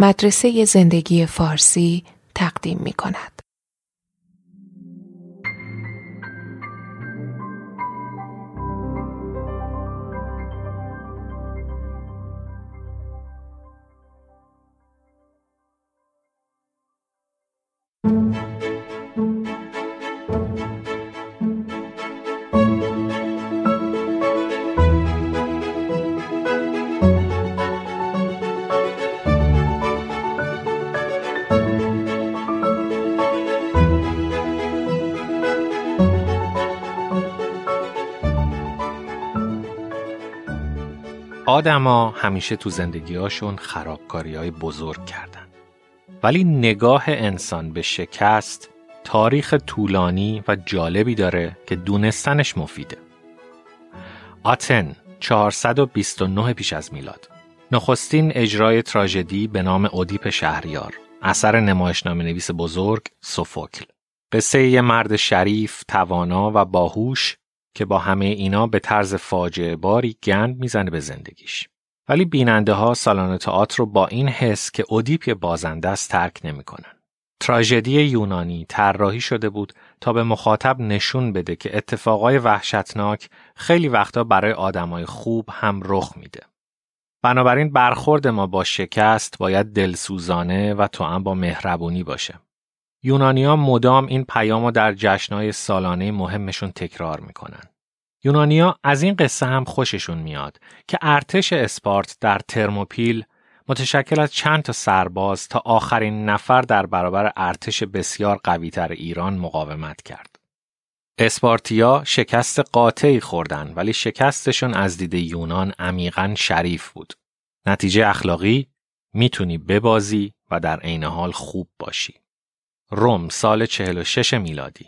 مدرسه زندگی فارسی تقدیم می کند. آدما همیشه تو زندگیهاشون خرابکاری های بزرگ کردن. ولی نگاه انسان به شکست تاریخ طولانی و جالبی داره که دونستنش مفیده. آتن 429 پیش از میلاد نخستین اجرای تراژدی به نام اودیپ شهریار اثر نمایشنامه نویس بزرگ سوفوکل قصه یه مرد شریف، توانا و باهوش که با همه اینا به طرز فاجعه باری گند می‌زنه به زندگیش. ولی بیننده ها سالن تئاتر رو با این حس که اودیپ بازنده است ترک نمی‌کنن. تراژدی یونانی طراحی شده بود تا به مخاطب نشون بده که اتفاقای وحشتناک خیلی وقتا برای آدمای خوب هم رخ میده. بنابراین برخورد ما با شکست باید دلسوزانه و تو هم با مهربونی باشه. یونانیا مدام این پیام رو در جشنهای سالانه مهمشون تکرار می‌کنن. یونانیا از این قصه هم خوششون میاد که ارتش اسپارت در ترموپیل متشکل از چند تا سرباز تا آخرین نفر در برابر ارتش بسیار قویتر ایران مقاومت کرد. اسپارتیا شکست قاطعی خوردن ولی شکستشون از دید یونان عمیقا شریف بود. نتیجه اخلاقی می‌تونی ببازی و در عین حال خوب باشی. روم سال 46 میلادی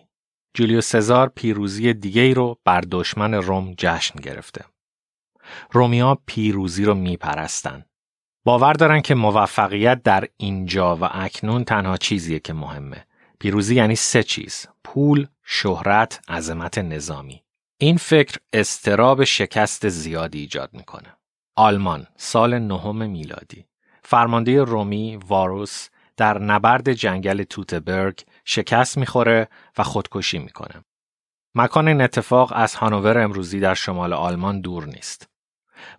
جولیوس سزار پیروزی دیگه رو بر دشمن روم جشن گرفته. رومیا پیروزی رو میپرستن. باور دارن که موفقیت در اینجا و اکنون تنها چیزیه که مهمه. پیروزی یعنی سه چیز: پول، شهرت، عظمت نظامی. این فکر استراب شکست زیادی ایجاد می‌کنه. آلمان سال نهم میلادی فرمانده رومی واروس در نبرد جنگل توتبرگ شکست می‌خوره و خودکشی می‌کنه. مکان این اتفاق از هانوور امروزی در شمال آلمان دور نیست.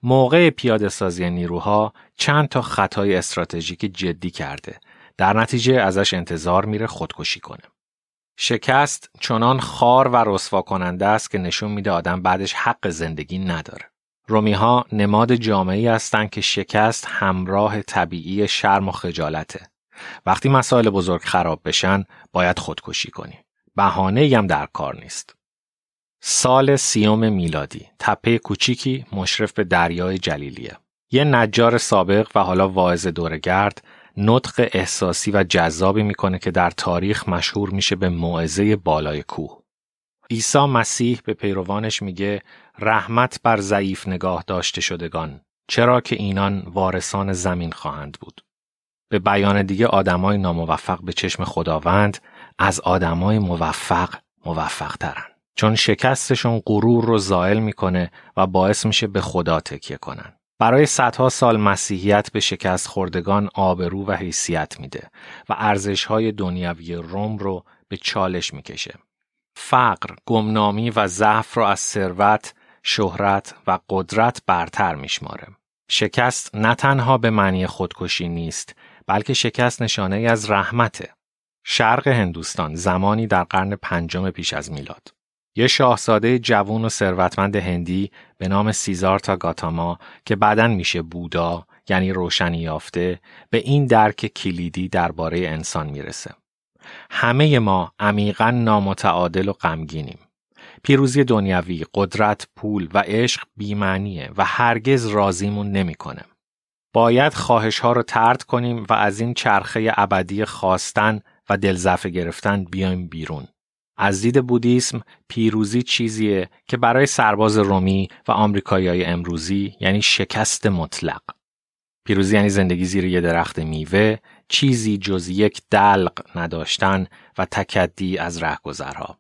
موقع پیاده سازی نیروها چند تا خطای استراتژیک جدی کرده. در نتیجه ازش انتظار میره خودکشی کنه. شکست چنان خار و رسوا کننده است که نشون میده آدم بعدش حق زندگی نداره. رومی ها نماد جامعی هستند که شکست همراه طبیعی شرم و خجالته. وقتی مسائل بزرگ خراب بشن باید خودکشی کنی. بهانه هم در کار نیست. سال سیوم میلادی تپه کوچیکی مشرف به دریای جلیلیه. یه نجار سابق و حالا واعظ دورگرد نطق احساسی و جذابی می‌کنه که در تاریخ مشهور میشه به موعظه بالای کوه. عیسی مسیح به پیروانش میگه رحمت بر ضعیف نگاه داشته شدگان چرا که اینان وارثان زمین خواهند بود. به بیان دیگه آدمای ناموفق به چشم خداوند از آدمای موفق موفق ترن. چون شکستشون غرور رو زائل می‌کنه و باعث میشه به خدا تکیه کنن. برای صدها سال مسیحیت به شکست خوردگان آبرو و حیثیت میده و ارزشهای دنیوی روم رو به چالش می‌کشه. فقر، گمنامی و ضعف رو از ثروت، شهرت و قدرت برتر میشماره. شکست نه تنها به معنی خودکشی نیست بلکه شکست نشانه ای از رحمته. شرق هندوستان زمانی در قرن پنجم پیش از میلاد. یه شاهزاده جوون و ثروتمند هندی به نام سیزارتا گاتاما که بعدا میشه بودا یعنی روشنی یافته به این درک کلیدی درباره انسان می‌رسه. همه ما عمیقا نامتعادل و غمگینیم. پیروزی دنیوی، قدرت، پول و عشق بیمعنیه و هرگز راضیمون نمی‌کنه. باید خواهش ها رو ترد کنیم و از این چرخه ابدی خواستن و دلزفه گرفتن بیایم بیرون. از دید بودیسم پیروزی چیزیه که برای سرباز رومی و آمریکایی‌های امروزی یعنی شکست مطلق. پیروزی یعنی زندگی زیر یه درخت میوه، چیزی جز یک دلق نداشتن و تکدی از رهگذرها.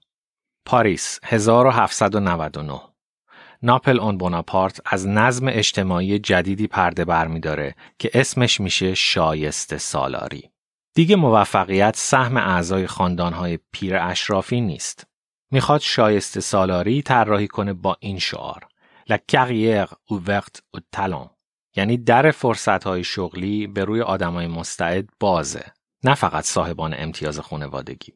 پاریس 1799 ناپل اون بوناپارت از نظم اجتماعی جدیدی پرده برمیداره که اسمش میشه شایسته سالاری. دیگه موفقیت سهم اعضای خاندانهای پیر اشرافی نیست. می‌خواد شایسته سالاری طراحی کنه با این شعار La carrière ouverte au talent یعنی در فرصتهای شغلی به روی آدمای مستعد بازه نه فقط صاحبان امتیاز خانوادگی.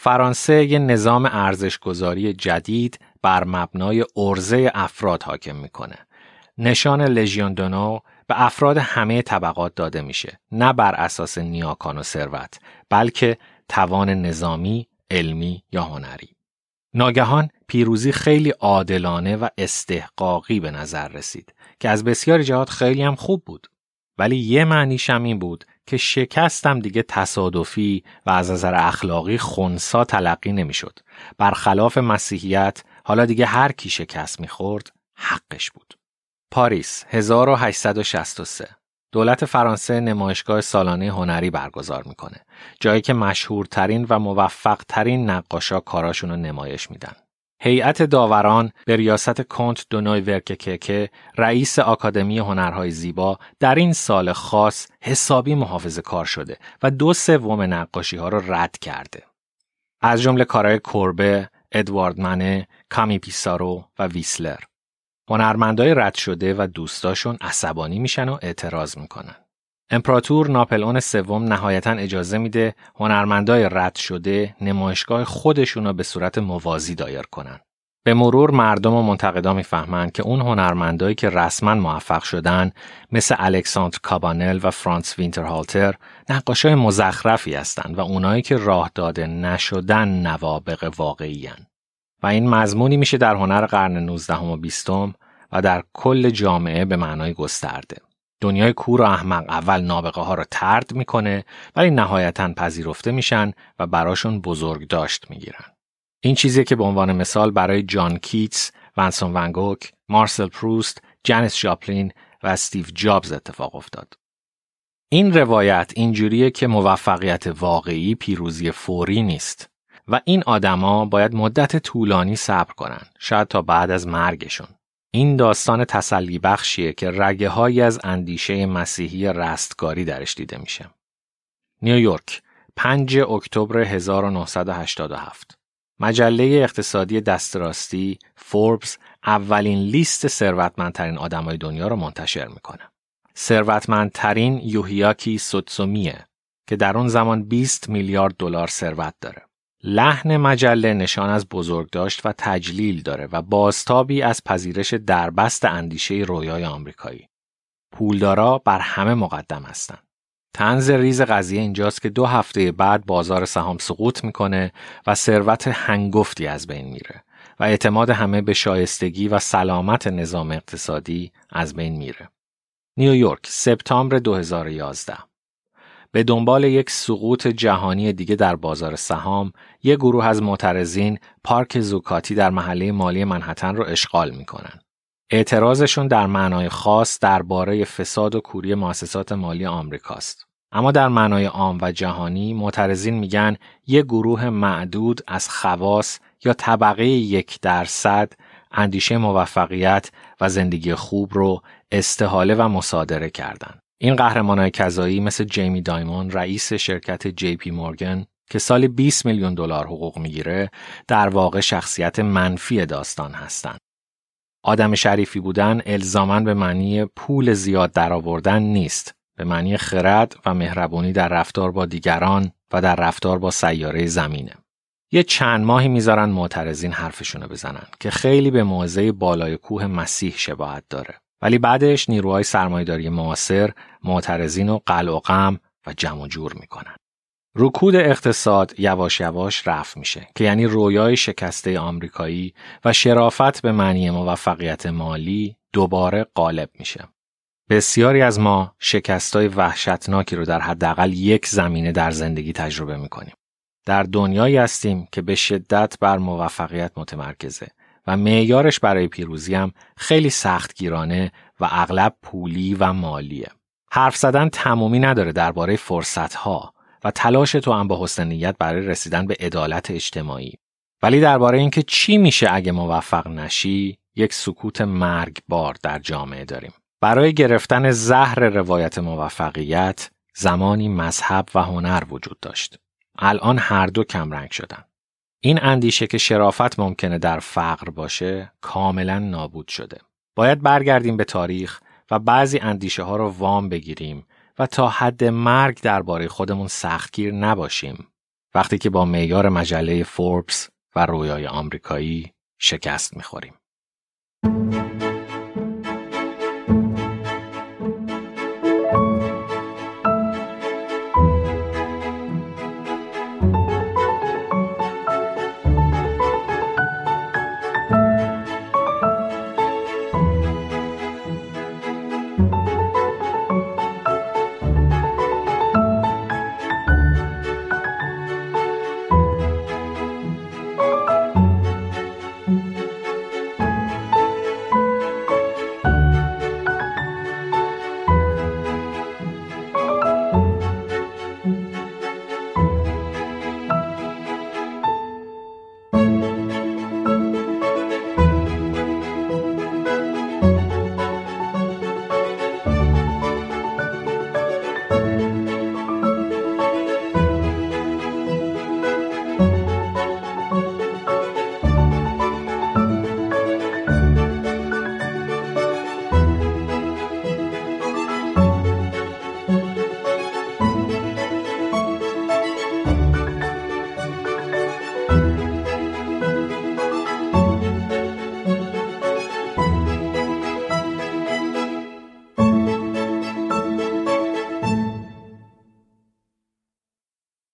فرانسه یه نظام ارزشگذاری جدید بر مبنای ارزه افراد حاکم می‌کنه. نشان لژیون دونو به افراد همه طبقات داده میشه نه بر اساس نیاکان و ثروت بلکه توان نظامی، علمی یا هنری. ناگهان پیروزی خیلی عادلانه و استحقاقی به نظر رسید که از بسیاری جهات خیلی هم خوب بود. ولی یه معنیش هم این بود که شکستم دیگه تصادفی و از نظر اخلاقی خونسا تلقی نمی‌شد. برخلاف مسیحیت حالا دیگه هر کی شکست می‌خورد حقش بود. پاریس 1863 دولت فرانسه نمایشگاه سالانه هنری برگزار می‌کنه. جایی که مشهورترین و موفقترین نقاشا کاراشون رو نمایش میدن. هیئت داوران به ریاست کنت دونوی ورکککه رئیس آکادمی هنرهای زیبا در این سال خاص حسابی محافظه کار شده و دو سوم نقاشی ها را رد کرده. از جمله کارهای کوربه، ادوارد منه، کامی پیسارو و ویسلر. هنرمندای رد شده و دوستاشون عصبانی میشن و اعتراض می‌کنن. امپراتور ناپلئون سوم نهایتا اجازه میده هنرمندای رد شده نمایشگاه خودشون به صورت موازی دایر کنن. به مرور مردم و منتقدا می‌فهمند که اون هنرمندایی که رسما موفق شدن مثل الکساندر کابانل و فرانس وینترهالتر نقاشای مزخرفی هستند و اونایی که راه داده نشدن نوابق واقعی و این مضمونی میشه در هنر قرن 19 و 20 و در کل جامعه به معنای گسترده. دنیای کور و احمق اول نابغه ها رو ترد می‌کنه ولی نهایتا پذیرفته میشن و براشون بزرگ داشت می‌گیرن. این چیزی که به عنوان مثال برای جان کیتس، ونسون ونگوک، مارسل پروست، جانیس جاپلین و استیو جابز اتفاق افتاد. این روایت اینجوریه که موفقیت واقعی پیروزی فوری نیست و این آدما باید مدت طولانی صبر کنن شاید تا بعد از مرگشون این داستان تسلی بخشیه که رگه های از اندیشه مسیحی رستگاری درش دیده میشه. نیویورک 5 اکتبر 1987 مجله اقتصادی دستراستی فوربس اولین لیست ثروتمندترین آدمای دنیا رو منتشر می‌کنه. ثروتمندترین یوهیاکی سوتسومیه که در اون زمان 20 میلیارد دلار ثروت داره. لحن مجله نشان از بزرگداشت و تجلیل داره و بازتابی از پذیرش دربست اندیشه رویای آمریکایی. پولدارا بر همه مقدم هستند. تنز ریز قضیه اینجاست که دو هفته بعد بازار سهام سقوط می‌کنه و ثروت هنگفتی از بین میره و اعتماد همه به شایستگی و سلامت نظام اقتصادی از بین میره. نیویورک سپتامبر 2011 به دنبال یک سقوط جهانی دیگه در بازار سهام، یک گروه از معترضین پارک زوکاتی در محله مالی منحتن رو اشغال می‌کنن. اعتراضشون در معنای خاص درباره فساد و کوری مؤسسات مالی آمریکاست. اما در معنای عام و جهانی معترضین میگن یک گروه معدود از خواص یا طبقه یک درصد اندیشه موفقیت و زندگی خوب رو استحاله و مصادره کردند. این های کذایی مثل جیمی دایمون رئیس شرکت جی پی مورگن که سالی 20 میلیون دلار حقوق می‌گیره در واقع شخصیت منفی داستان هستند. آدم شریفی بودن الزامن به معنی پول زیاد درآوردن نیست به معنی خرد و مهربونی در رفتار با دیگران و در رفتار با سیاره زمینه یه چند ماهی می‌ذارن معترضین حرفشونو بزنن که خیلی به موضع بالای کوه مسیح شباهت داره ولی بعدش نیروهای سرمایهداری معاصر معترضین و قلع و غم و جمع جور می‌کنن. رکود اقتصاد یواش یواش رفت میشه که یعنی رویای شکسته آمریکایی و شرافت به معنی موفقیت مالی دوباره غالب میشه. بسیاری از ما شکستای وحشتناکی رو در حداقل یک زمینه در زندگی تجربه می‌کنیم. در دنیایی هستیم که به شدت بر موفقیت متمرکزه و معیارش برای پیروزی هم خیلی سختگیرانه و اغلب پولی و مالیه. حرف زدن تمومی نداره درباره فرصتها و تلاش تو هم با حسن نیت برای رسیدن به عدالت اجتماعی. ولی درباره اینکه چی میشه اگه موفق نشی یک سکوت مرگبار در جامعه داریم. برای گرفتن زهر روایت موفقیت زمانی مذهب و هنر وجود داشت. الان هر دو کمرنگ شدن. این اندیشه که شرافت ممکنه در فقر باشه کاملا نابود شده. باید برگردیم به تاریخ و بعضی اندیشه ها رو وام بگیریم و تا حد مرگ درباره خودمون سختگیر نباشیم وقتی که با معیار مجله فوربس و رویای آمریکایی شکست می‌خوریم.